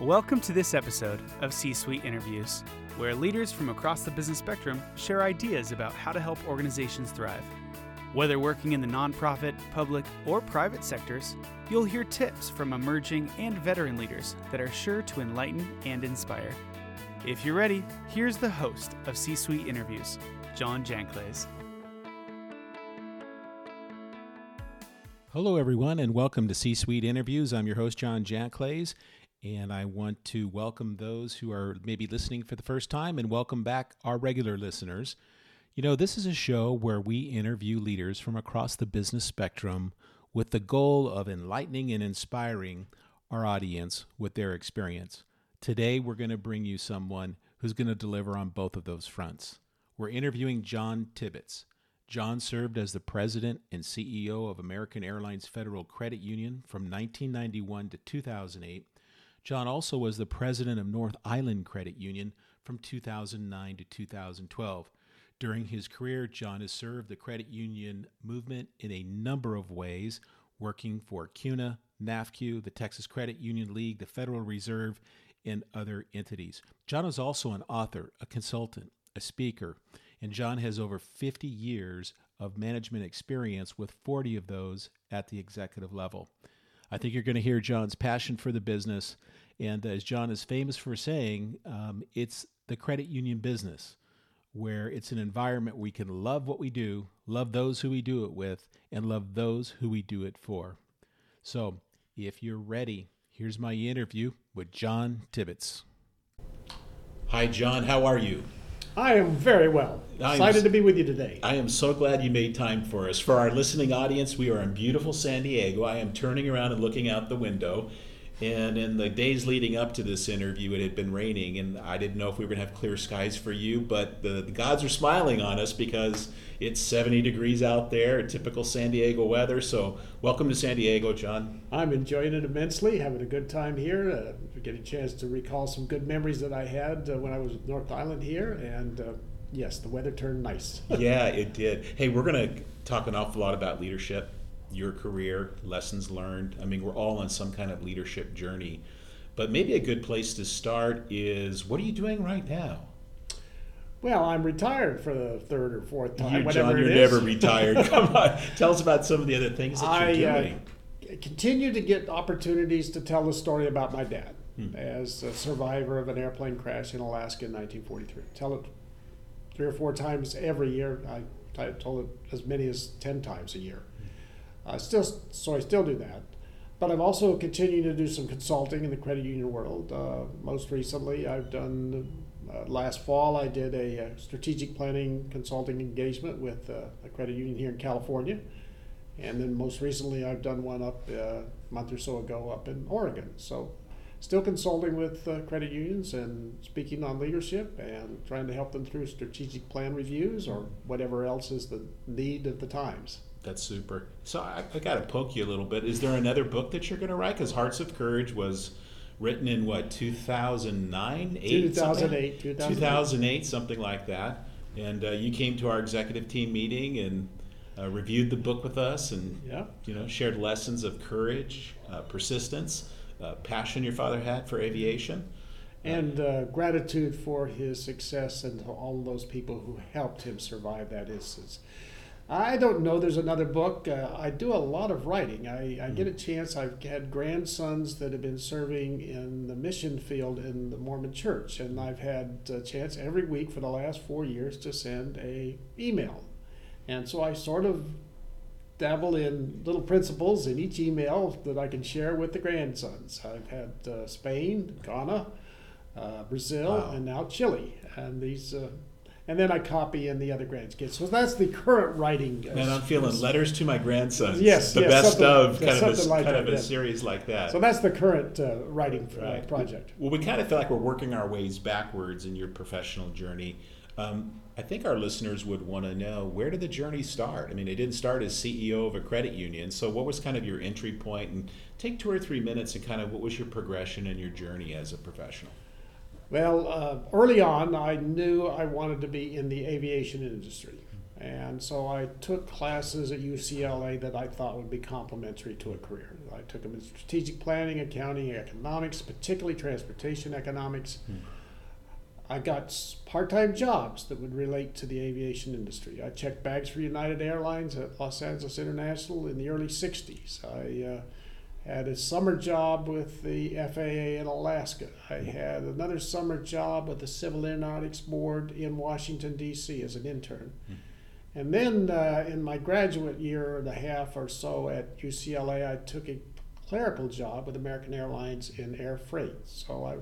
Welcome to this episode of C Suite Interviews, where leaders from across the business spectrum share ideas about how to help organizations thrive. Whether working in the nonprofit, public, or private sectors, you'll hear tips from emerging and veteran leaders that are sure to enlighten and inspire. If you're ready, here's the host of C Suite Interviews, John Janclaes. Hello, everyone, and welcome to C Suite Interviews. I'm your host, John Janclaes, and I want to welcome those who are maybe listening for the first time and welcome back our regular listeners. You know, this is a show where we interview leaders from across the business spectrum with the goal of enlightening and inspiring our audience with their experience. Today, we're going to bring you someone who's going to deliver on both of those fronts. We're interviewing John Tibbetts. John served as the president and CEO of American Airlines Federal Credit Union from 1991 to 2008 John also was the president of North Island Credit Union from 2009 to 2012. During his career, John has served the credit union movement in a number of ways, working for CUNA, NAFCU, the Texas Credit Union League, the Federal Reserve, and other entities. John is also an author, a consultant, a speaker, and John has over 50 years of management experience, with 40 of those at the executive level. I think you're going to hear John's passion for the business. And as John is famous for saying, um, it's the credit union business where it's an environment we can love what we do, love those who we do it with, and love those who we do it for. So if you're ready, here's my interview with John Tibbetts. Hi, John. How are you? I am very well. Excited to be with you today. I am so glad you made time for us. For our listening audience, we are in beautiful San Diego. I am turning around and looking out the window. And in the days leading up to this interview, it had been raining, and I didn't know if we were going to have clear skies for you, but the, the gods are smiling on us because it's 70 degrees out there, typical San Diego weather. So, welcome to San Diego, John. I'm enjoying it immensely, having a good time here, uh, getting a chance to recall some good memories that I had uh, when I was at North Island here, and uh, yes, the weather turned nice. yeah, it did. Hey, we're going to talk an awful lot about leadership your career, lessons learned. I mean, we're all on some kind of leadership journey. But maybe a good place to start is what are you doing right now? Well, I'm retired for the third or fourth time. You, John, you're never retired. Come on, tell us about some of the other things that I, you're uh, doing. I uh, continue to get opportunities to tell the story about my dad hmm. as a survivor of an airplane crash in Alaska in 1943. Tell it three or four times every year. I, I told it as many as ten times a year. I still, so I still do that. But I'm also continuing to do some consulting in the credit union world. Uh, most recently, I've done, uh, last fall, I did a, a, uh, strategic planning consulting engagement with uh, a credit union here in California. And then most recently, I've done one up uh, a month or so ago up in Oregon. So still consulting with uh, credit unions and speaking on leadership and trying to help them through strategic plan reviews or whatever else is the need of the times. That's super. So I, I got to poke you a little bit. Is there another book that you're going to write? Because Hearts of Courage was written in what 2009, 8, 2008, 2008, 2008, something like that. And uh, you came to our executive team meeting and uh, reviewed the book with us, and yeah. you know shared lessons of courage, uh, persistence, uh, passion your father had for aviation and uh, gratitude for his success and to all those people who helped him survive that instance. I don't know. There's another book. Uh, I do a lot of writing. I, I get a hmm. chance. I've had grandsons that have been serving in the mission field in the Mormon Church, and I've had a chance every week for the last four years to send a email, and so I sort of dabble in little principles in each email that I can share with the grandsons. I've had uh, Spain, Ghana, uh, Brazil, wow. and now Chile, and these uh, and then I copy in the other grandkids. So that's the current writing. Uh, and I'm feeling letters to my grandsons. Yes, the yes, best of kind of a, like kind that, of a yeah. series like that. So that's the current uh, writing right. project. Well, we kind of feel like we're working our ways backwards in your professional journey. Um, I think our listeners would want to know where did the journey start? I mean, it didn't start as CEO of a credit union. So, what was kind of your entry point? And take two or three minutes and kind of what was your progression in your journey as a professional? Well, uh, early on, I knew I wanted to be in the aviation industry. And so I took classes at UCLA that I thought would be complementary to a career. I took them in strategic planning, accounting, economics, particularly transportation economics. Hmm. I got part time jobs that would relate to the aviation industry. I checked bags for United Airlines at Los Angeles International in the early 60s. I uh, had a summer job with the FAA in Alaska. I had another summer job with the Civil Aeronautics Board in Washington, D.C. as an intern. Hmm. And then uh, in my graduate year and a half or so at UCLA, I took a clerical job with American Airlines in air freight. So I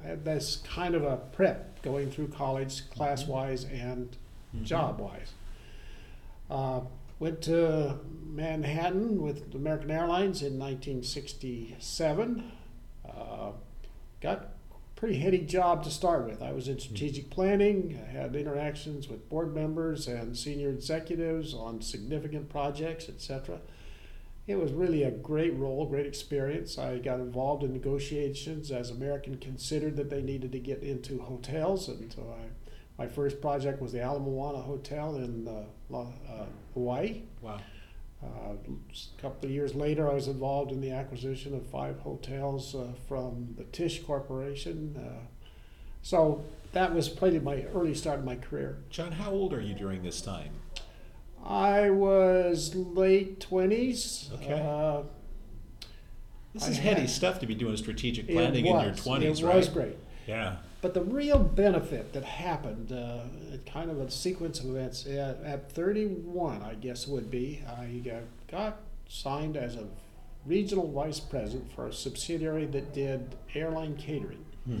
I had this kind of a prep going through college, class wise and Mhm. job wise. Uh, went to Manhattan with American Airlines in 1967. Uh, got a pretty heady job to start with. I was in strategic planning, I had interactions with board members and senior executives on significant projects, etc. It was really a great role, great experience. I got involved in negotiations as American considered that they needed to get into hotels, and so I, my first project was the Ala Moana Hotel in uh, La- uh, Hawaii. Wow. Uh, a couple of years later, I was involved in the acquisition of five hotels uh, from the Tisch Corporation. Uh, so that was probably my early start of my career. John, how old are you during this time? I was late 20s. Okay. Uh, This I is heady had- stuff to be doing strategic it planning in your was. 20s, It right? was great. Yeah. But the real benefit that happened, uh, kind of a sequence of events, at, at 31, I guess would be, I got, got signed as a regional vice president for a subsidiary that did airline catering. Hmm.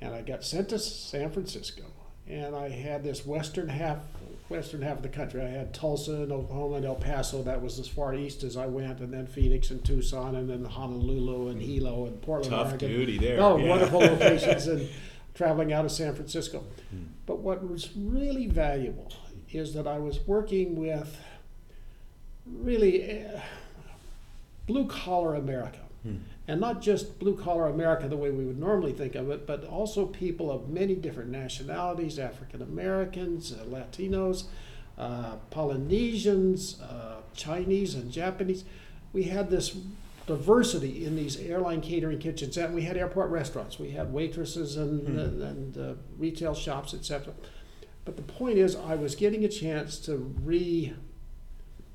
And I got sent to San Francisco. And I had this western half, western half of the country. I had Tulsa and Oklahoma and El Paso. That was as far east as I went, and then Phoenix and Tucson, and then Honolulu and Hilo and Portland, Tough Oregon. duty there. Oh, yeah. wonderful locations and traveling out of San Francisco. Hmm. But what was really valuable is that I was working with really uh, blue collar America. Hmm. And not just blue collar America the way we would normally think of it, but also people of many different nationalities African Americans, uh, Latinos, uh, Polynesians, uh, Chinese, and Japanese. We had this diversity in these airline catering kitchens, and we had airport restaurants. We had waitresses and, Hmm. and, and uh, retail shops, etc. But the point is, I was getting a chance to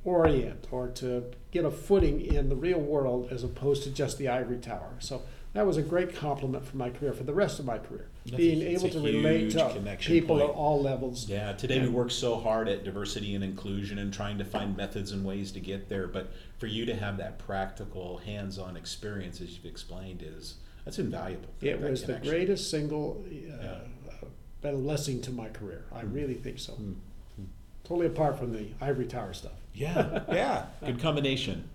reorient or to get a footing in the real world as opposed to just the ivory tower. So that was a great compliment for my career, for the rest of my career. That's Being it's able to relate to people point. at all levels. Yeah, today we work so hard at diversity and inclusion and trying to find methods and ways to get there. But for you to have that practical, hands-on experience, as you've explained, is that's invaluable. It that was the greatest single uh, Yeah. uh, blessing to my career. I Hmm. really think so. Hmm. Totally apart from the ivory tower stuff. Yeah, yeah, good combination.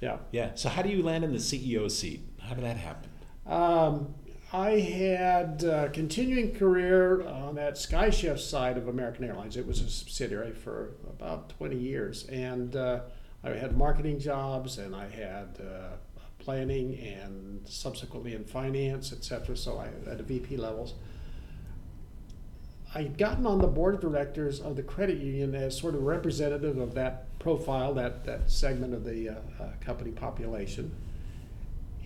Yeah. Yeah. So how do you land in the CEO seat? How did that happen? Um, I had a continuing career on that Sky Chefs side of American Airlines. It was a subsidiary for about 20 years. And uh, I had marketing jobs and I had uh, planning and subsequently in finance, et cetera. So I at the VP levels. I'd gotten on the board of directors of the credit union as sort of representative of that profile, that, that segment of the uh, uh, company population.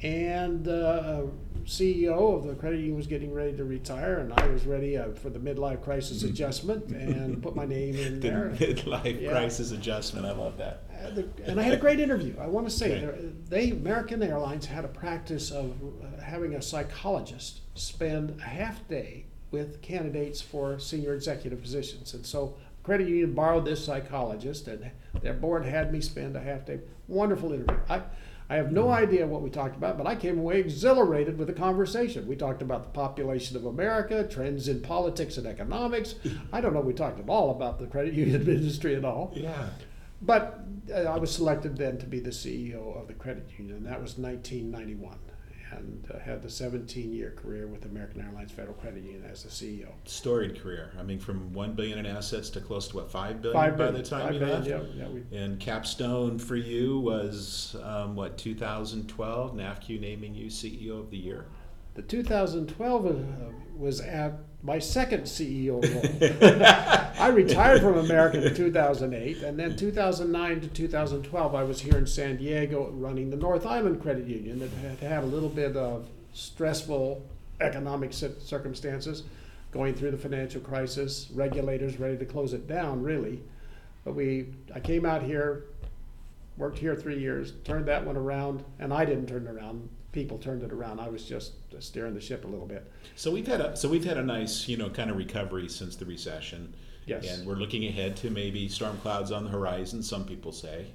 And uh, CEO of the credit union was getting ready to retire, and I was ready uh, for the midlife crisis adjustment and put my name in The there. midlife Yeah. crisis adjustment. I love that. Uh, the- And I had a great interview. I want to say, Okay. they American Airlines had a practice of uh, having a psychologist spend a half day with candidates for senior executive positions. And so, credit union borrowed this psychologist, and their board had me spend a half day. Wonderful interview. I, I have no idea what we talked about, but I came away exhilarated with the conversation. We talked about the population of America, trends in politics and economics. I don't know. We talked at all about the credit union industry at all. Yeah. But uh, I was selected then to be the CEO of the credit union, and that was 1991, and uh, had the 17-year career with American Airlines Federal Credit Union as the CEO. Storied career. I mean, from one billion in assets to close to what five billion Five by the time you billion, left. yeah, yeah, we, And capstone for you was um, what 2012 NAFCU naming you CEO of the year. the 2012 uh, was at my second CEO role. I retired from American in 2008, and then 2009 to 2012, I was here in San Diego running the North Island Credit Union that had had a little bit of stressful economic circumstances going through the financial crisis, regulators ready to close it down, really. But we, I came out here, worked here three years, turned that one around, and I didn't turn it around people turned it around. I was just steering the ship a little bit. So we've had a so we've had a nice you know kind of recovery since the recession. Yes. And we're looking ahead to maybe storm clouds on the horizon. Some people say.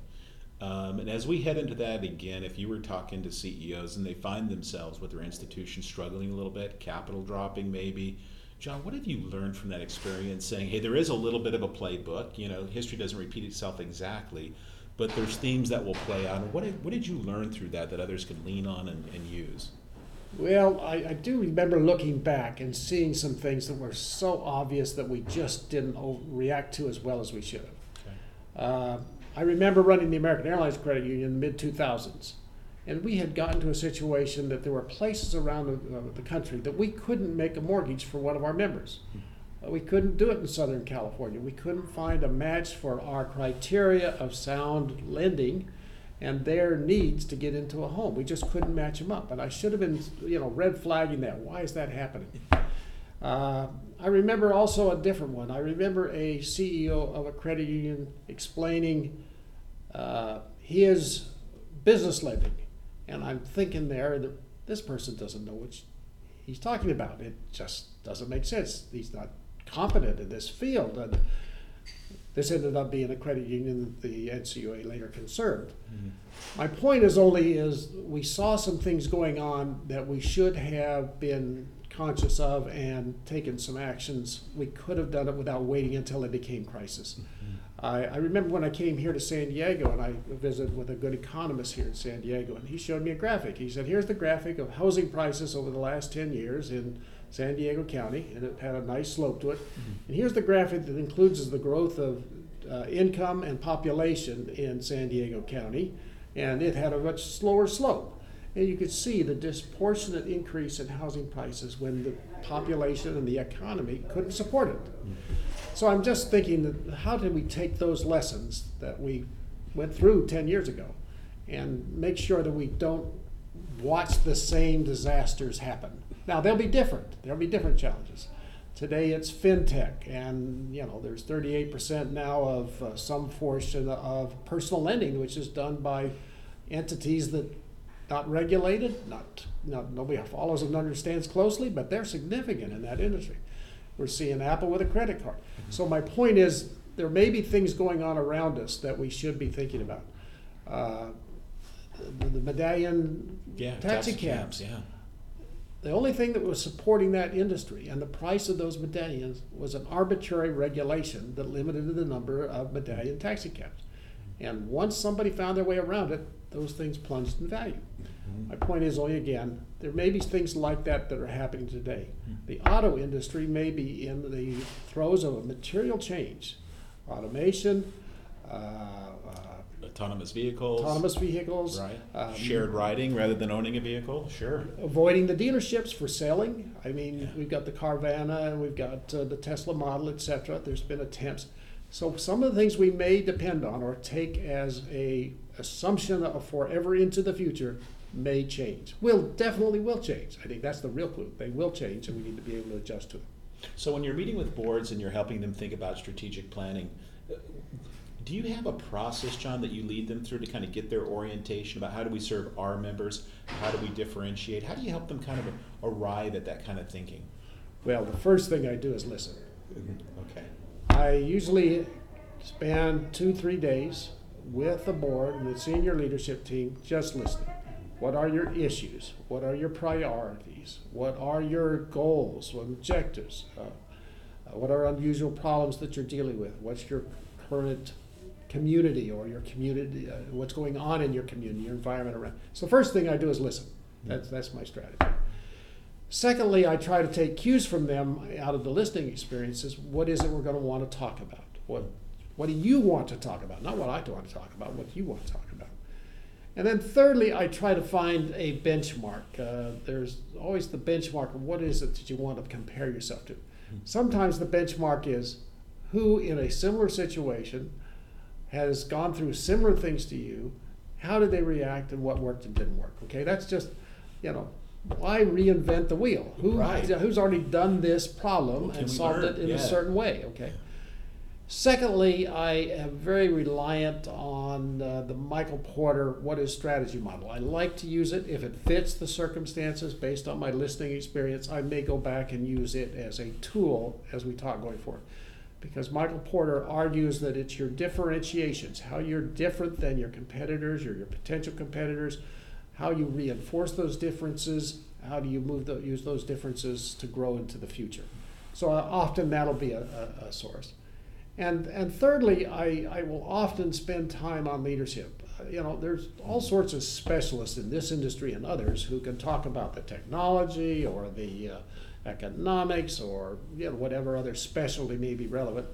Um, and as we head into that again, if you were talking to CEOs and they find themselves with their institution struggling a little bit, capital dropping maybe, John, what have you learned from that experience? Saying, hey, there is a little bit of a playbook. You know, history doesn't repeat itself exactly, but there's themes that will play out. What did, what did you learn through that that others can lean on and, and use? Well, I, I, do remember looking back and seeing some things that were so obvious that we just didn't react to as well as we should have. Okay. Uh, I remember running the American Airlines Credit Union in the mid 2000s, and we had gotten to a situation that there were places around the, uh, the country that we couldn't make a mortgage for one of our members. Mm-hmm we couldn't do it in Southern California. We couldn't find a match for our criteria of sound lending and their needs to get into a home. We just couldn't match them up. And I should have been, you know, red flagging that. Why is that happening? Uh, I remember also a different one. I remember a CEO of a credit union explaining uh, his business lending. And I'm thinking there that this person doesn't know what he's talking about. It just doesn't make sense. He's not competent in this field. And this ended up being a credit union that the NCUA later conserved. Mm-hmm. My point is only is we saw some things going on that we should have been conscious of and taken some actions. We could have done it without waiting until it became crisis. Mm-hmm. I, I, remember when I came here to San Diego and I visited with a good economist here in San Diego, and he showed me a graphic. He said, "Here's the graphic of housing prices over the last 10 years in." San Diego County, and it had a nice slope to it. Mm-hmm. And here's the graphic that includes the growth of uh, income and population in San Diego County, and it had a much slower slope. And you could see the disproportionate increase in housing prices when the population and the economy couldn't support it. Mm-hmm. So I'm just thinking that how did we take those lessons that we went through 10 years ago and make sure that we don't watch the same disasters happen now they'll be different. There'll be different challenges. Today it's fintech, and you know there's 38% now of uh, some portion of personal lending, which is done by entities that not regulated, not, not nobody follows and understands closely, but they're significant in that industry. We're seeing Apple with a credit card. Mm-hmm. So my point is, there may be things going on around us that we should be thinking about. Uh, the, the medallion yeah, taxi cabs. cabs yeah the only thing that was supporting that industry and the price of those medallions was an arbitrary regulation that limited the number of medallion taxi cabs. And once somebody found their way around it, those things plunged in value. Mm-hmm. My point is only again, there may be things like that that are happening today. Mm-hmm. The auto industry may be in the throes of a material change. Automation, uh, autonomous vehicles, autonomous vehicles, right? Um, Shared riding rather than owning a vehicle, sure. Avoiding the dealerships for selling. I mean, yeah. we've got the Carvana, and we've got uh, the Tesla model, etc. There's been attempts. So some of the things we may depend on or take as a assumption of forever into the future may change. Will definitely will change. I think that's the real clue. They will change, and we need to be able to adjust to them. So when you're meeting with boards and you're helping them think about strategic planning, do you have a process, John, that you lead them through to kind of get their orientation about how do we serve our members? How do we differentiate? How do you help them kind of arrive at that kind of thinking? Well, the first thing I do is listen. Mm-hmm. Okay. I usually spend two, three days with the board and the senior leadership team just listening. What are your issues? What are your priorities? What are your goals, what objectives? Uh, uh, what are unusual problems that you're dealing with? What's your current community or your community, uh, what's going on in your community, your environment around. So first thing I do is listen. That's that's my strategy. Secondly, I try to take cues from them out of the listening experiences. What is it we're going to want to talk about? What what do you want to talk about? Not what I want to talk about. What you want to talk about. And then thirdly, I try to find a benchmark. Uh, there's always the benchmark of what is it that you want to compare yourself to. Sometimes the benchmark is who in a similar situation has gone through similar things to you, how did they react and what worked and didn't work. Okay, that's just, you know, why reinvent the wheel? Who, Right. Who's already done this problem can and solved learn? it in Yeah. a certain way? Okay. Secondly, I am very reliant on uh, the Michael Porter what is strategy model. I like to use it if it fits the circumstances based on my listening experience. I may go back and use it as a tool as we talk going forward. Because Michael Porter argues that it's your differentiations, how you're different than your competitors or your potential competitors, how you reinforce those differences, how do you move the, use those differences to grow into the future. So uh, often that'll be a, a, a source. And, and thirdly, I, I will often spend time on leadership. You know, there's all sorts of specialists in this industry and others who can talk about the technology or the uh, economics or you know, whatever other specialty may be relevant.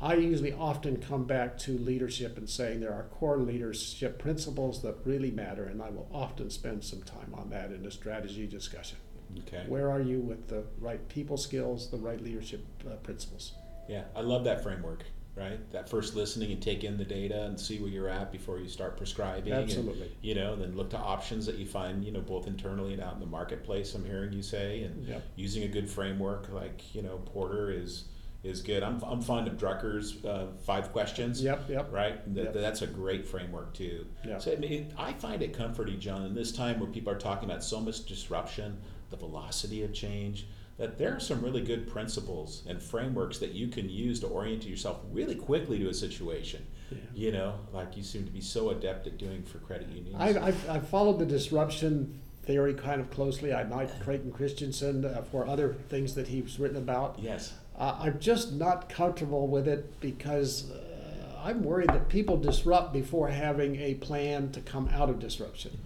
I usually often come back to leadership and saying there are core leadership principles that really matter, and I will often spend some time on that in a strategy discussion. Okay. Where are you with the right people skills, the right leadership uh, principles? Yeah, I love that framework, right? That first listening and take in the data and see where you're at before you start prescribing. and, Absolutely. you know, then look to options that you find, you know, both internally and out in the marketplace. I'm hearing you say, and Yep. using a good framework like you know Porter is is good. I'm I'm fond of Drucker's uh, five questions. Yep, yep. Right, that, Yep. that's a great framework too. Yeah. So I, mean, I find it comforting, John, in this time where people are talking about so much disruption, the velocity of change, that there are some really good principles and frameworks that you can use to orient yourself really quickly to a situation. Yeah. You know, like you seem to be so adept at doing for credit unions. I've, I've, I've followed the disruption theory kind of closely. I like Clayton Christensen uh, for other things that he's written about. yes. Uh, I'm just not comfortable with it because uh, I'm worried that people disrupt before having a plan to come out of disruption.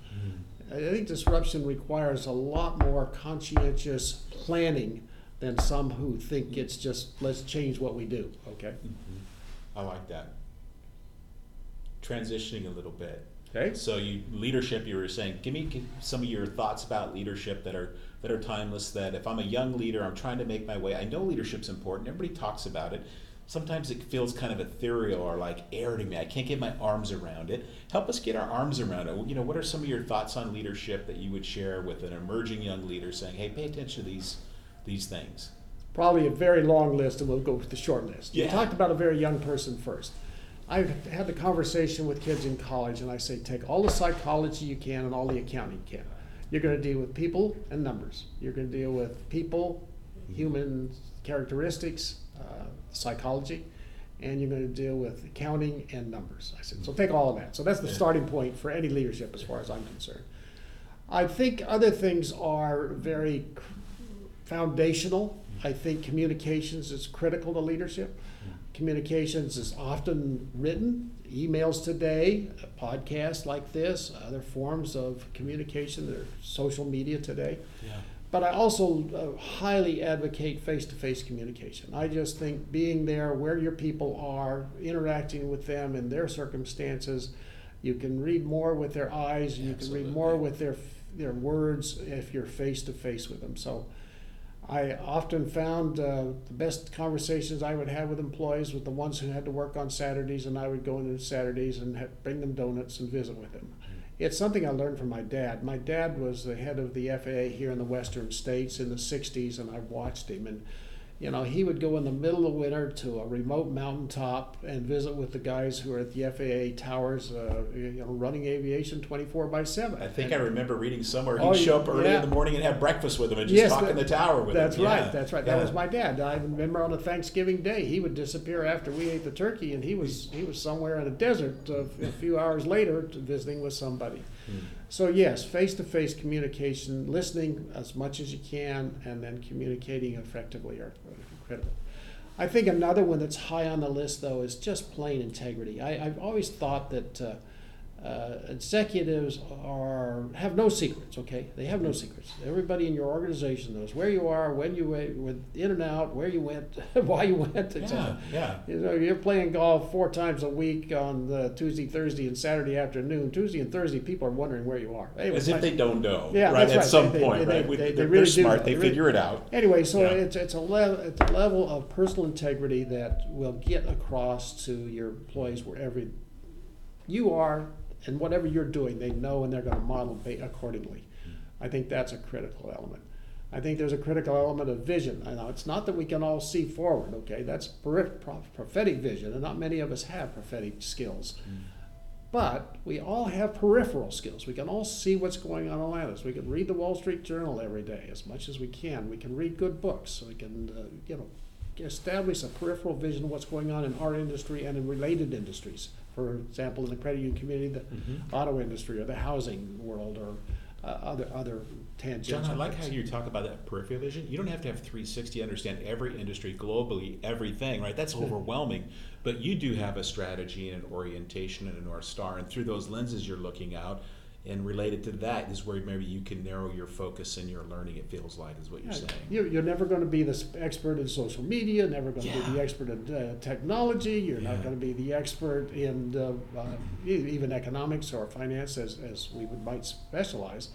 I think disruption requires a lot more conscientious planning than some who think it's just let's change what we do. Okay. Mm-hmm. I like that. Transitioning a little bit. Okay. So you leadership. You were saying, give me some of your thoughts about leadership that are that are timeless. That if I'm a young leader, I'm trying to make my way. I know leadership's important. Everybody talks about it. Sometimes it feels kind of ethereal or like air to me. I can't get my arms around it. Help us get our arms around it. You know, what are some of your thoughts on leadership that you would share with an emerging young leader, saying, "Hey, pay attention to these these things." Probably a very long list, and we'll go with the short list. You talked about a very young person first. I've had the conversation with kids in college, and I say, take all the psychology you can and all the accounting you can. You're going to deal with people and numbers. You're going to deal with people, human characteristics, uh, psychology, and you're going to deal with accounting and numbers. I said, so take all of that. So that's the starting point for any leadership, as far as I'm concerned. I think other things are very foundational. I think communications is critical to leadership. Communications is often written, emails today, podcasts like this, other forms of communication, there's social media today. Yeah. But I also uh, highly advocate face to face communication. I just think being there where your people are, interacting with them in their circumstances, you can read more with their eyes, and you can read more with their, their words if you're face to face with them. So I often found uh, the best conversations I would have with employees with the ones who had to work on Saturdays, and I would go in on Saturdays and ha bring them donuts and visit with them. It's something I learned from my dad. My dad was the head of the FAA here in the Western States in the '60s, and I watched him. And you know, he would go in the middle of winter to a remote mountaintop and visit with the guys who are at the FAA towers, uh, you know, running aviation 24 by 7. I think I remember reading somewhere he'd Oh, show up early yeah. in the morning and have breakfast with them and just Yes, talk that- in the tower with them. That's them. right. Yeah. That's right. Yeah. That was my dad. I remember on a Thanksgiving day, he would disappear after we ate the turkey, and he was he was somewhere in a desert uh, a few hours later to visiting with somebody. Hmm. So yes, face-to-face communication, listening as much as you can, and then communicating effectively are critical. I think another one that's high on the list, though, is just plain integrity. I, I've always thought that uh, uh, executives are have no secrets. Okay, they have no secrets. Everybody in your organization knows where you are, when you went, went in and out, where you went, why you went. Yeah, yeah. You know, you're playing golf four times a week on the Tuesday, Thursday, and Saturday afternoon. Tuesday and Thursday, people are wondering where you are. Anyway, As if they don't know. Yeah, right. At right. some They- they- point, they- right? We- they- they they're, really smart. They They really- figure it out. Anyway, so Yeah. it's it's a level it's a level of personal integrity that will get across to your employees wherever you are and whatever you're doing, they know and they're going to model accordingly. I think that's a critical element. I think there's a critical element of vision. I know it's not that we can all see forward, okay? That's prophetic vision, and not many of us have prophetic skills. But we all have peripheral skills. We can all see what's going on around us. We can read the Wall Street Journal every day as much as we can. We can read good books. We can, uh, you know, establish a peripheral vision of what's going on in our industry and in related industries. For example, in the credit union community, the Mm-hmm. auto industry or the housing world or uh, other other tangents. John, I like how you talk about that peripheral vision. You don't have to have 360, understand every industry globally, everything, right? That's overwhelming. But you do have a strategy and an orientation and a North Star. And through those lenses you're looking out, and related to that is where maybe you can narrow your focus and your learning, it feels like, is what you're Yeah, saying. You're, you're never going to be the expert in social media, never going to Yeah. be the expert in uh, technology, you're Yeah. not going to be the expert in uh, uh, even economics or finance as, as we would, might specialize.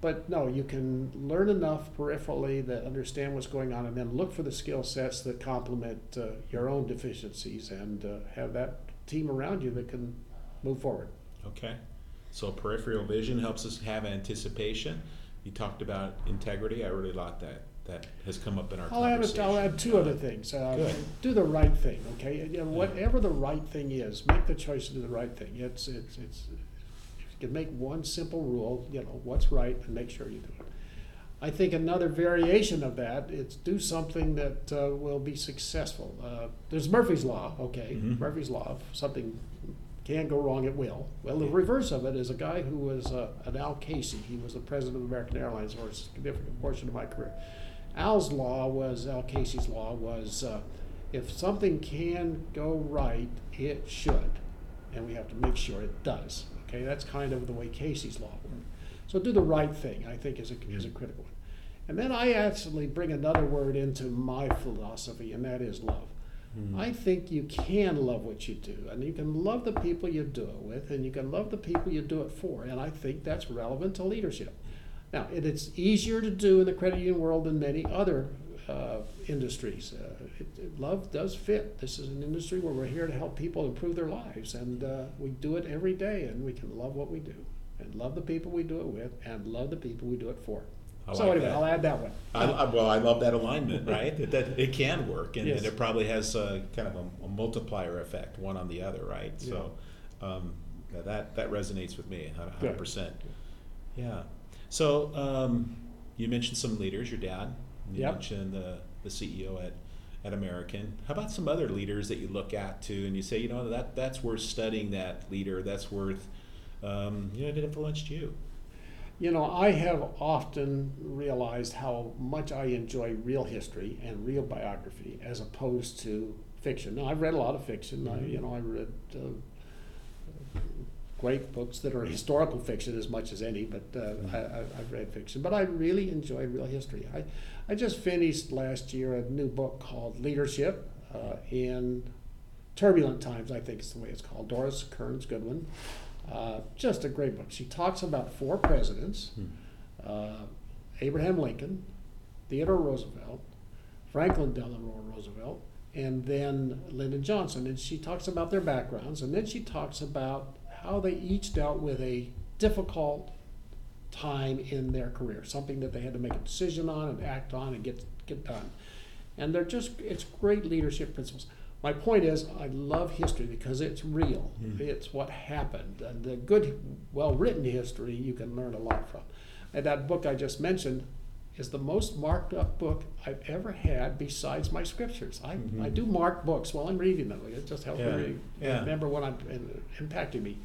But no, you can learn enough peripherally that understand what's going on and then look for the skill sets that complement uh, your own deficiencies and uh, have that team around you that can move forward. Okay. So peripheral vision helps us have anticipation. You talked about integrity. I really like that. That has come up in our I'll add, conversation. I'll add two other things. Uh, Good. Do the right thing, okay? You know, whatever the right thing is, make the choice to do the right thing. It's, it's, it's, you can make one simple rule, you know, what's right and make sure you do it. I think another variation of that is do something that uh, will be successful. Uh, there's Murphy's Law, okay? Mhm. Murphy's Law, something can go wrong, it will. Well, the reverse of it is a guy who was uh, an Al Casey. He was the president of American Airlines for a significant portion of my career. Al's law was, Al Casey's law was, uh, if something can go right, it should. And we have to make sure it does. Okay, that's kind of the way Casey's law worked. So do the right thing, I think, is a, is a critical one. And then I actually bring another word into my philosophy, and that is love. I think you can love what you do, and you can love the people you do it with, and you can love the people you do it for, and I think that's relevant to leadership. Now, it, it's easier to do in the credit union world than many other uh, industries. Uh, it, it- love does fit. This is an industry where we're here to help people improve their lives, and uh, we do it every day, and we can love what we do, and love the people we do it with, and love the people we do it for. I so like anyway, that. I'll add that one. I, I, well, I love that alignment, right? that, that it can work, and, Yes. and it probably has a, kind of a, a multiplier effect, one on the other, right? So um, that that resonates with me, hundred percent. Yeah. So um, you mentioned some leaders, your dad. You Yep. mentioned the the CEO at at American. How about some other leaders that you look at too, and you say, you know, that that's worth studying. That leader, that's worth, um, you know, it influenced you. You know, I have often realized how much I enjoy real history and real biography as opposed to fiction. Now, I've read a lot of fiction. I, you know, I read uh, great books that are historical fiction as much as any, but uh, I, I, I've read fiction. But I really enjoy real history. I, I just finished last year a new book called Leadership uh, in Turbulent Times, I think is the way it's called. Doris Kearns Goodwin. Uh, just a great book. She talks about four presidents uh, Abraham Lincoln, Theodore Roosevelt, Franklin Delano Roosevelt, and then Lyndon Johnson. And she talks about their backgrounds, and then she talks about how they each dealt with a difficult time in their career, something that they had to make a decision on and act on and get get done. And they're just it's great leadership principles. My point is, I love history because it's real. Mm-hmm. It's what happened. And the good, well written history you can learn a lot from. And that book I just mentioned is the most marked up book I've ever had besides my scriptures. I, mm-hmm. I do mark books while I'm reading them. It just helps Yeah, me yeah. remember what I'm in, impacting me.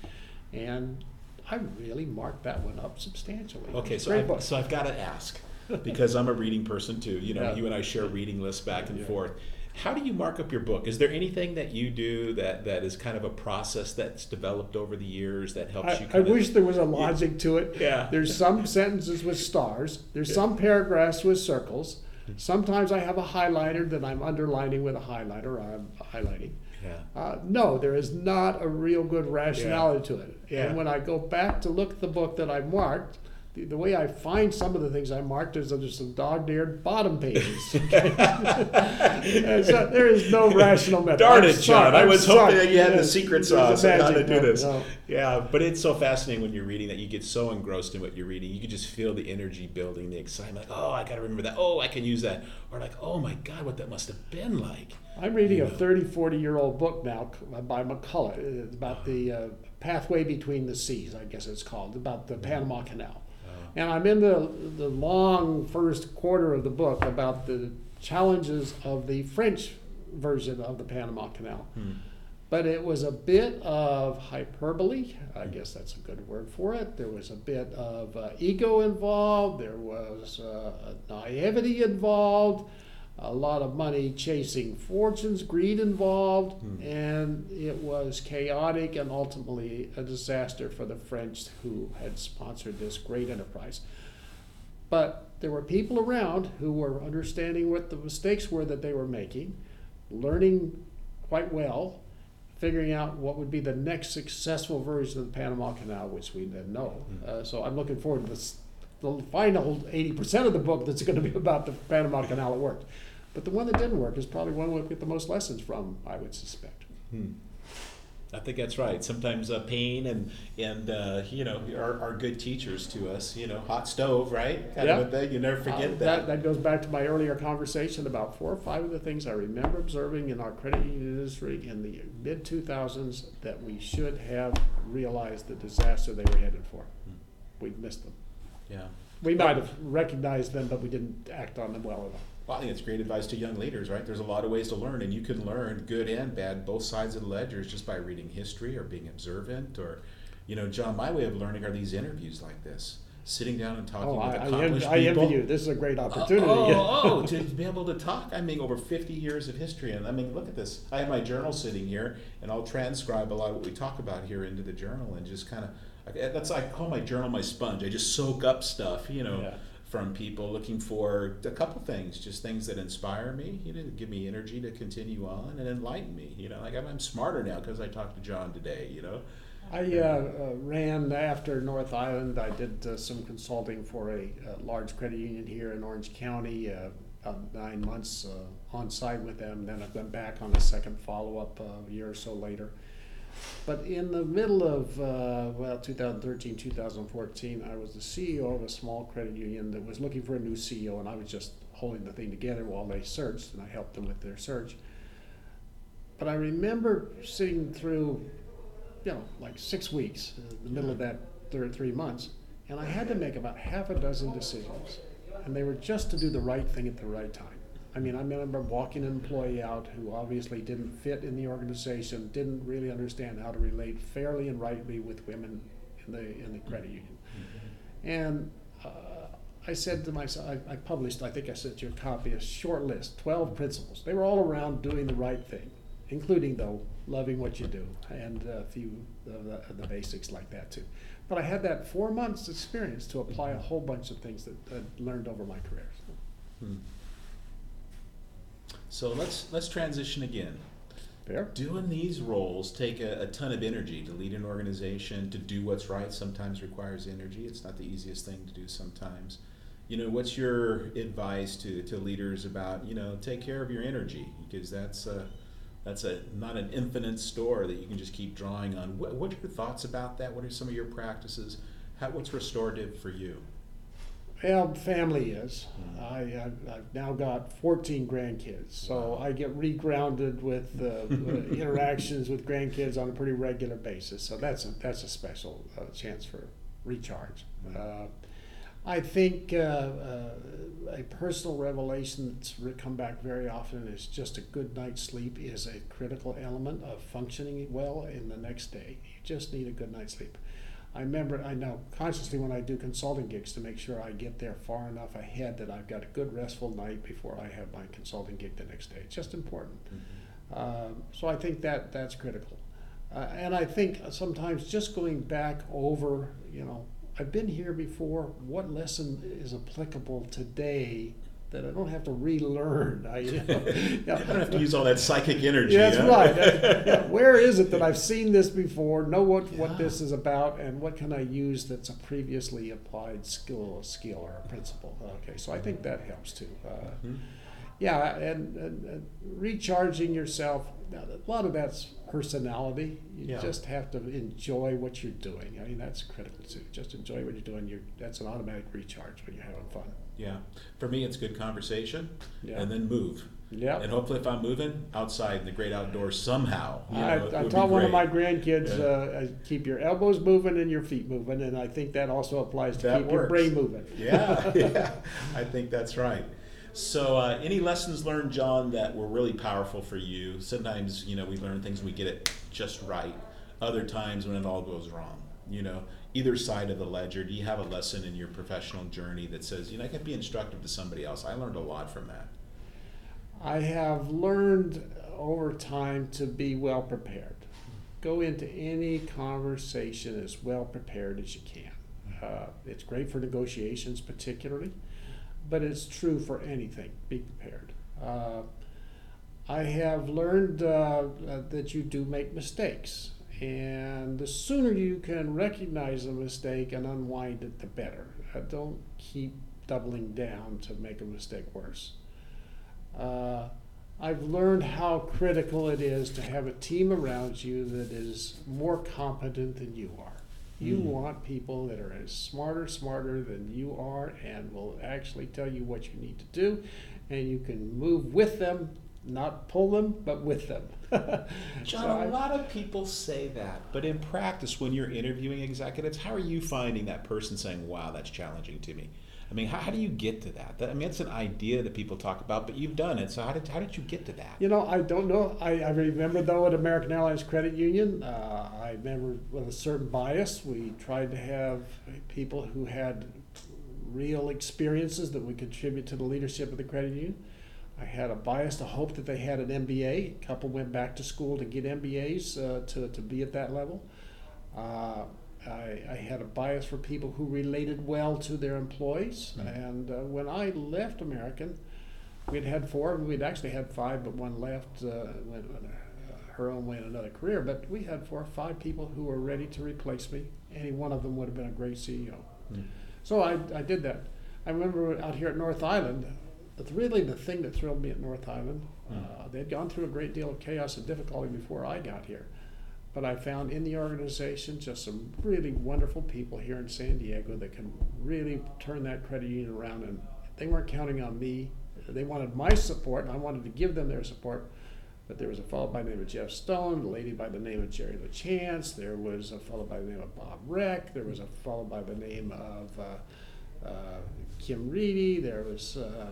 And I really marked that one up substantially. Okay, so I, so I've got to ask because I'm a reading person too. You know, Yeah. you and I share reading lists back and forth. How do you mark up your book? Is there anything that you do that, that is kind of a process that's developed over the years that helps I, you? I Kind wish there was a logic to it. Yeah. There's some sentences with stars. There's Yeah. some paragraphs with circles. Sometimes I have a highlighter that I'm underlining with a highlighter. Or I'm highlighting. Yeah. Uh, no, there is not a real good rationality to it. Yeah. And when I go back to look at the book that I marked, the, the way I find some of the things I marked is under some dog-eared bottom pages. And so there is no rational method. Darn I'm it, John! sorry, I I'm was hoping that you had the Yes, secret sauce on how to magic do this. no. Yeah, but it's so fascinating when you're reading that you get so engrossed in what you're reading. You can just feel the energy building, the excitement. Like, oh, I got to remember that. Oh, I can use that. Or like, oh my God, what that must have been like. I'm reading You a 30, 40 year old book now by McCullough about the uh, pathway between the seas, I guess it's called, about the Panama Canal. And I'm in the, the long first quarter of the book about the challenges of the French version of the Panama Canal. Hmm. But it was a bit of hyperbole, I guess that's a good word for it. There was a bit of uh, ego involved, there was uh, naivety involved, a lot of money chasing fortunes, greed involved, Hmm. and it was chaotic and ultimately a disaster for the French who had sponsored this great enterprise. But there were people around who were understanding what the mistakes were that they were making, learning quite well, figuring out what would be the next successful version of the Panama Canal, which we didn't know. Uh, so I'm looking forward to this, the final 80% of the book that's going to be about the Panama Canal that worked. But the one that didn't work is probably one we'll get the most lessons from, I would suspect. Hmm. I think that's right. Sometimes uh, pain and and uh, you know are, are good teachers to us. You know, hot stove, right? Kind Yeah. of. You never forget Uh, that. that goes back to my earlier conversation about four or five of the things I remember observing in our credit union industry in the mid 2000s that we should have realized the disaster they were headed for. Hmm. We missed them. Yeah. We might have recognized them, but we didn't act on them well enough. Well, I think it's great advice to young leaders, right? There's a lot of ways to learn, and you can learn good and bad, both sides of the ledgers, just by reading history or being observant. Or, you know, John, my way of learning are these interviews like this, sitting down and talking Oh, with I, I, accomplished envy, I people. envy you. This is a great uh, opportunity. Oh, oh, to be able to talk. I mean, over 50 years of history. And I mean, look at this. I have my journal sitting here, and I'll transcribe a lot of what we talk about here into the journal and just kind of, that's I call my journal my sponge. I just soak up stuff, you know, Yeah. From people looking for a couple things, just things that inspire me, you know, give me energy to continue on and enlighten me. You know, like I'm, I'm smarter now because I talked to John today, you know. I uh, uh, ran after North Island. I did uh, some consulting for a, uh large credit union here in Orange County, uh, about nine months uh, on site with them. Then I went back on a second follow up uh, a year or so later. But in the middle of, uh, well, 2013, 2014, I was the CEO of a small credit union that was looking for a new CEO, and I was just holding the thing together while they searched, and I helped them with their search. But I remember sitting through you know, like six weeks in the middle of that third three months, and I had to make about half a dozen decisions, and they were just to do the right thing at the right time. I mean, I remember walking an employee out who obviously didn't fit in the organization, didn't really understand how to relate fairly and rightly with women in the in the credit union, and. Uh, I said to myself, I, I published, I think I sent you a copy, a short list, 12 principles. They were all around doing the right thing, including, though, loving what you do and a few of the, of the basics like that, too. But I had that four months experience to apply a whole bunch of things that I'd learned over my career. Hmm. So let's let's transition again. Fair? Doing these roles take a, a ton of energy to lead an organization, to do what's right sometimes requires energy. It's not the easiest thing to do sometimes. You know, what's your advice to, to leaders about, you know, take care of your energy because that's a, that's a not an infinite store that you can just keep drawing on. What, what are your thoughts about that? What are some of your practices? How, what's restorative for you? Well, family is. Mhm. I, I've, I've now got 14 grandkids, so I get regrounded with uh, uh, interactions with grandkids on a pretty regular basis. So that's a, that's a special uh, chance for recharge. Uh, I think uh, uh, a personal revelation that's come back very often is just a good night's sleep is a critical element of functioning well in the next day. You just need a good night's sleep. I remember, I know consciously when I do consulting gigs to make sure I get there far enough ahead that I've got a good restful night before I have my consulting gig the next day. It's just important. Um, so I think that that's critical. Uh, and I think sometimes just going back over, you know, I've been here before. What lesson is applicable today that I don't have to relearn? I, you know, yeah. I don't have to use all that psychic energy. Yeah, that's huh? right. yeah, where is it that I've seen this before? Know what, what this is about, and what can I use that's a previously applied skill, skill or a principle? Okay, so I think that helps too. Uh, mm-hmm yeah, and, and, and, recharging yourself. A lot of that's personality. You just have to enjoy what you're doing. I mean, that's critical too. Just enjoy what you're doing. You're, that's an automatic recharge when you're having fun. Yeah, for me, it's good conversation, yeah. and then move. Yeah. And hopefully, if I'm moving outside in the great outdoors somehow, you know, I, I taught one of my grandkids, yeah. uh, keep your elbows moving and your feet moving, and I think that also applies to that keep works. your brain moving. Yeah, yeah, I think that's right. So, uh, any lessons learned, John, that were really powerful for you? Sometimes, you know, we learn things and we get it just right. Other times when it all goes wrong, you know, either side of the ledger. Do you have a lesson in your professional journey that says, you know, I can be instructive to somebody else? I learned a lot from that. I have learned over time to be well prepared. Go into any conversation as well prepared as you can. Uh, it's great for negotiations, particularly but it's true for anything. Be prepared. Uh, I have learned uh, that you do make mistakes, and the sooner you can recognize a mistake and unwind it, the better. Uh, don't keep doubling down to make a mistake worse. Uh, I've learned how critical it is to have a team around you that is more competent than you are. You mm. want people that are as smarter, smarter than you are, and will actually tell you what you need to do, and you can move with them, not pull them, but with them. John, so a lot of people say that, but in practice, when you're interviewing executives, how are you finding that person saying, "Wow, that's challenging to me"? I mean, how, how do you get to that? that? I mean, it's an idea that people talk about, but you've done it. So how did, how did you get to that? You know, I don't know. I, I remember, though, at American Airlines Credit Union, uh, I remember with a certain bias, we tried to have people who had real experiences that would contribute to the leadership of the credit union. I had a bias to hope that they had an MBA. A couple went back to school to get MBAs uh, to, to be at that level. Uh, I, I, had a bias for people who related well to their employees. Mm-hmm. And uh, when I left American, we'd had four. We'd actually had five, but one left. Uh, went uh, her own way in another career. But we had four or five people who were ready to replace me. Any one of them would have been a great CEO. Mm-hmm. So I, I did that. I remember out here at North Island, really the thing that thrilled me at North Island, mm-hmm. they'd gone through a great deal of chaos and difficulty before I got here but I found in the organization just some really wonderful people here in San Diego that can really turn that credit union around. And they weren't counting on me. They wanted my support, and I wanted to give them their support. But there was a fellow by the name of Jeff Stone, a lady by the name of Jerry LaChance, there was a fellow by the name of Bob Reck, there was a fellow by the name of uh, uh, Kim Reedy, there was uh,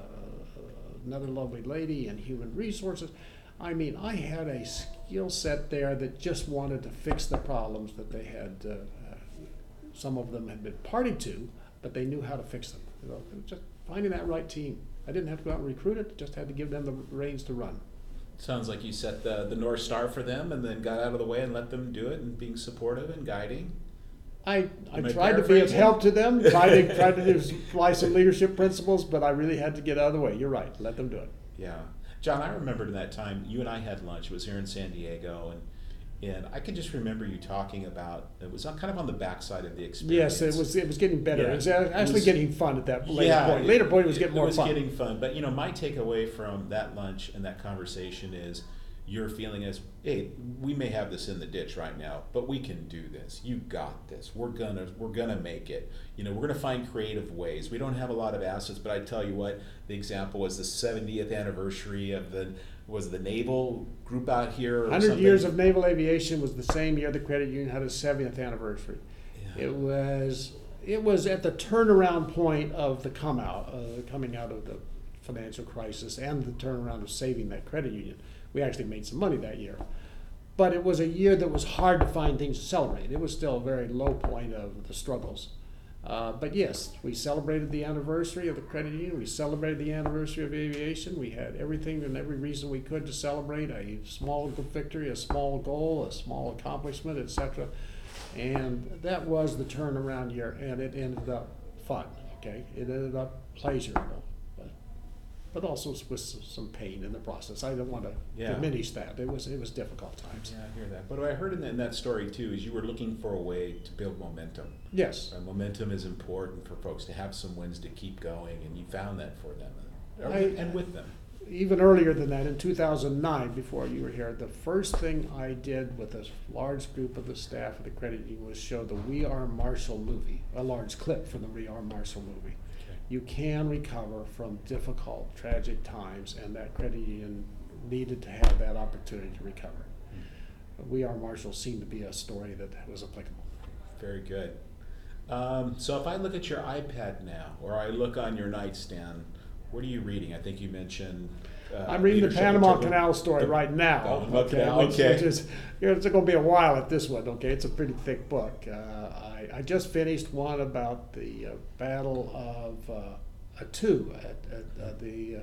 another lovely lady in human resources. I mean, I had a skill set there that just wanted to fix the problems that they had. Uh, uh, some of them had been party to, but they knew how to fix them. You know, just finding that right team. I didn't have to go out and recruit it; just had to give them the reins to run. Sounds like you set the the north star for them, and then got out of the way and let them do it, and being supportive and guiding. I, I tried to be of help to them, tried to tried to apply some leadership principles, but I really had to get out of the way. You're right. Let them do it. Yeah. John, I remember in that time you and I had lunch. It was here in San Diego, and and I can just remember you talking about it was kind of on the backside of the experience. Yes, it was. It was getting better. Yeah. It was actually it was, getting fun at that later point. Later point, it was getting more fun. It was fun. getting fun. But you know, my takeaway from that lunch and that conversation is your feeling is, hey, we may have this in the ditch right now, but we can do this. You got this. We're gonna we're gonna make it. You know, we're gonna find creative ways. We don't have a lot of assets, but I tell you what, the example was the 70th anniversary of the was the naval group out here. 100 something? years of naval aviation was the same year the credit union had its 70th anniversary. Yeah. It was it was at the turnaround point of the come out, uh, coming out of the financial crisis and the turnaround of saving that credit union we actually made some money that year. but it was a year that was hard to find things to celebrate. It was still a very low point of the struggles. Uh, but yes, we celebrated the anniversary of the credit union. We celebrated the anniversary of aviation. We had everything and every reason we could to celebrate a small victory, a small goal, a small accomplishment, etc. And that was the turnaround year, and it ended up fun. Okay, it ended up pleasurable, but, also with some pain in the process. I don't want to Yeah. diminish that. It was it was difficult times. Yeah, I hear that. But what I heard in that, in that story too is you were looking for a way to build momentum. Yes. Uh, momentum is important for folks to have some wins to keep going, and you found that for them, uh, I- and with them. even earlier than that, in 2009, before you were here, the first thing I did with a large group of the staff of the credit union was show the We Are Marshall movie, a large clip from the We Are Marshall movie. You can recover from difficult, tragic times, and that credit union needed to have that opportunity to recover. We Are Marshall seemed to be a story that was applicable. Very good. Um, so if I look at your iPad now, or I look on your nightstand, what are you reading? I think you mentioned. Uh, I'm reading the Panama Interval- Canal story the- right now. Panama Canal, which, okay. which is, you know, it's going to be a while at this one. Okay, it's a pretty thick book. Uh, I, just finished one about the uh, Battle of uh, Attu, at, at uh, the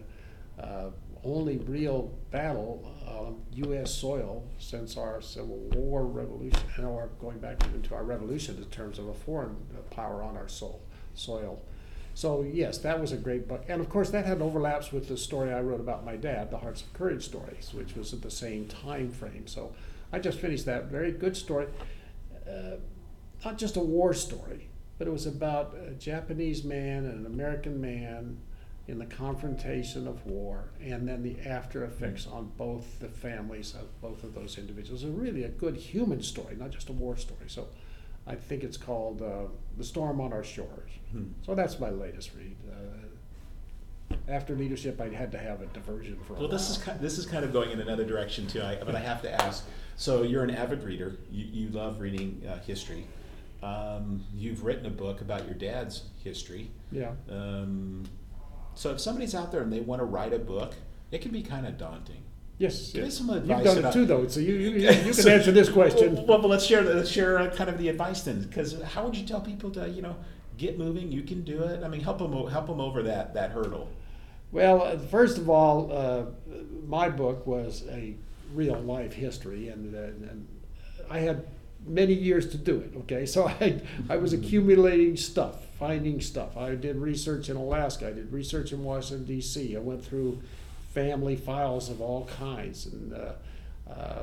uh, uh, only real battle on U.S. soil since our Civil War revolution, or going back even to our revolution in terms of a foreign power on our soil. soil. So yes, that was a great book, and of course that had overlaps with the story I wrote about my dad, the Hearts of Courage stories, which was at the same time frame. So I just finished that very good story, uh, not just a war story, but it was about a Japanese man and an American man in the confrontation of war, and then the after effects on both the families of both of those individuals. It's really a good human story, not just a war story. So. I think it's called uh, "The Storm on Our Shores." Hmm. So that's my latest read. Uh, after leadership, I had to have a diversion for a Well, this is while. ki- this is kind of going in another direction too. I, but I have to ask. So you're an avid reader. You, you love reading uh, history. Um, you've written a book about your dad's history. yeah. Um, so if somebody's out there and they want to write a book, it can be kind of daunting. Yes. Give yes. some You've advice done it too, though. So you you, you, you can So- answer this question. Well, well, let's share let's share uh, kind of the advice then, because how would you tell people to you know get moving? You can do it. I mean, help them help them over that that hurdle. Well, uh, first of all, uh, my book was a real life history, and, uh, and I had many years to do it. Okay, so I I was accumulating stuff, finding stuff. I did research in Alaska. I did research in Washington D.C. I went through family files of all kinds, and uh, uh,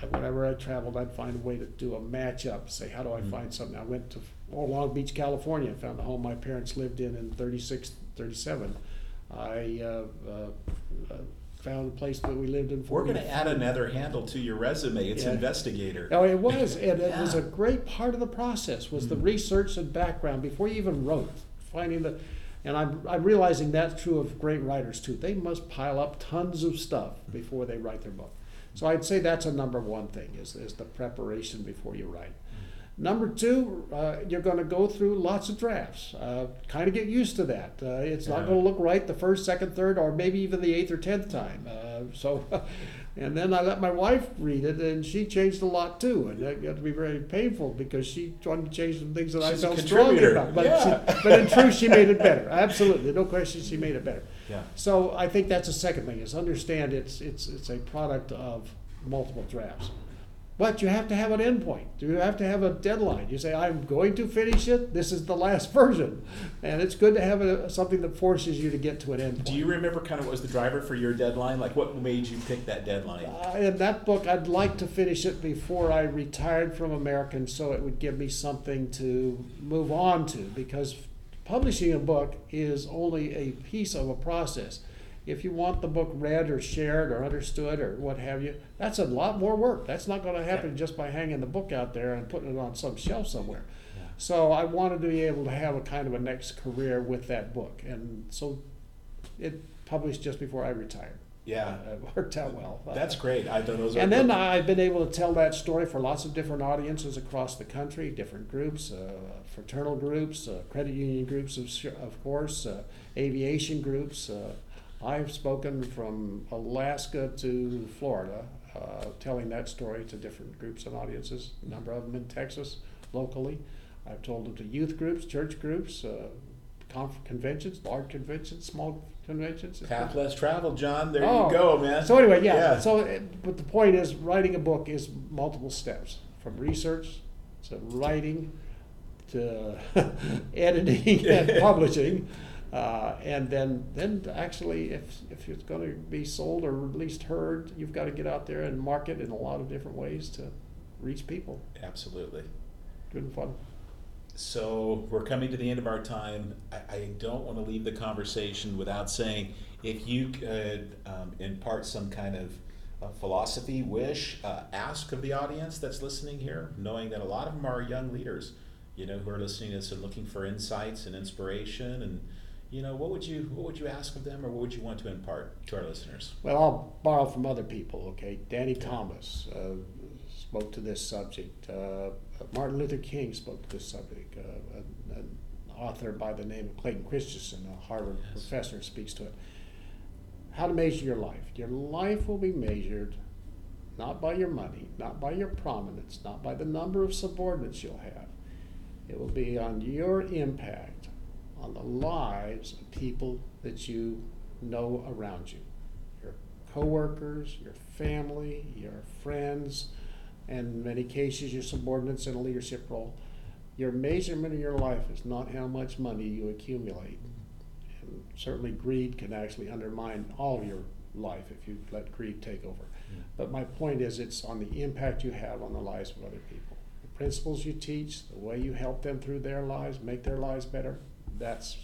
I, whenever I traveled, I'd find a way to do a matchup. Say, how do I Mhm. find something? I went to oh, Long Beach, California, and found the home my parents lived in in 36, 37. I uh, uh, uh, found a place that we lived in. We're going to add another handle to your resume. It's Yeah. investigator. Oh, it was, and it was a great part of the process was the Mhm. research and background before you even wrote, finding the, and I'm I'm realizing that's true of great writers too. They must pile up tons of stuff before they write their book. So I'd say that's a number one thing is is the preparation before you write. Number two, uh, you're going to go through lots of drafts. Uh, kind of get used to that. Uh, it's not going to look right the first, second, third, or maybe even the eighth or tenth time. Uh, so, and then I let my wife read it, and she changed a lot too, and that got to be very painful because she wanted to change some things that She's I felt strongly about. But, Yeah. she, but in truth, she made it better. Absolutely, no question, she made it better. Yeah. So I think that's the second thing is understand it's it's it's a product of multiple drafts. But you have to have an endpoint. You have to have a deadline. You say, I'm going to finish it. This is the last version. And it's good to have a, something that forces you to get to an endpoint. Do you remember kind of what was the driver for your deadline? Like what made you pick that deadline? Uh, in that book, I'd like to finish it before I retired from American so it would give me something to move on to because publishing a book is only a piece of a process. If you want the book read or shared or understood or what have you, that's a lot more work. That's not going to happen Yeah. just by hanging the book out there and putting it on some shelf somewhere. Yeah. So I wanted to be able to have a kind of a next career with that book. And so it published just before I retired. Yeah. Uh, It worked out well. That's great. I thought those And then I've been able to tell that story for lots of different audiences across the country, different groups, uh, fraternal groups, uh, credit union groups, of, of course, uh, aviation groups. I've spoken from Alaska to Florida uh, telling that story to different groups and audiences, a number of them in Texas, locally. I've told them to youth groups, church groups, uh, conf- conventions, large conventions, small conventions. Path less traveled, John. There Oh. you go, man. So anyway, yeah. Yeah. So, uh, but the point is, writing a book is multiple steps from research to writing to editing and publishing, uh, and then then actually, if if it's going to be sold or at least heard, you've got to get out there and market in a lot of different ways to reach people. Absolutely. Good and fun. So we're coming to the end of our time. I, I don't want to leave the conversation without saying if you could um, impart some kind of uh, philosophy, wish, uh, ask of the audience that's listening here, knowing that a lot of them are young leaders, you know, who are listening to this and looking for insights and inspiration. And you know, what would you what would you ask of them, or what would you want to impart to our listeners? Well, I'll borrow from other people. Okay, Danny Thomas uh, spoke to this subject. Uh, Martin Luther King spoke to this subject. Uh, an, an author by the name of Clayton Christensen, a Harvard Yes. professor, speaks to it. How to measure your life? Your life will be measured not by your money, not by your prominence, not by the number of subordinates you'll have. It will be on your impact on the lives of people that you know around you your coworkers, your family, your friends, and in many cases your subordinates in a leadership role. Your measurement of your life is not how much money you accumulate. And certainly greed can actually undermine all of your life if you let greed take over. But my point is it's on the impact you have on the lives of other people. The principles you teach, the way you help them through their lives, make their lives better, that's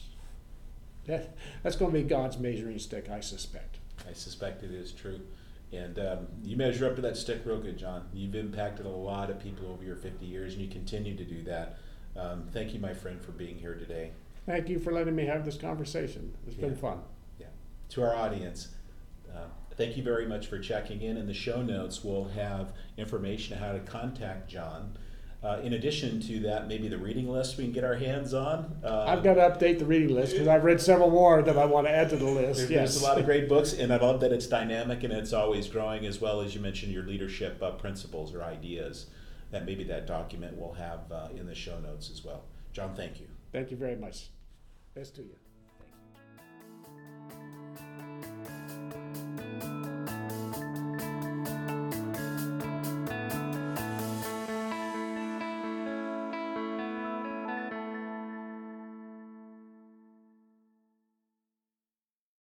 that, that's going to be God's measuring stick, I suspect. I suspect it is true. And um, you measure up to that stick real good, John. You've impacted a lot of people over your 50 years, and you continue to do that. Um, thank you, my friend, for being here today. Thank you for letting me have this conversation. It's been fun. Yeah. To our audience, uh, thank you very much for checking in. In the show notes, we'll have information on how to contact John. Uh, in addition to that, maybe the reading list we can get our hands on. Uh, I've got to update the reading list because I've read several more that I want to add to the list. There- yes. There's a lot of great books, and I love that it's dynamic and it's always growing, as well as you mentioned your leadership uh, principles or ideas. That maybe that document will have uh, in the show notes as well. John, thank you. Thank you very much. Best to you.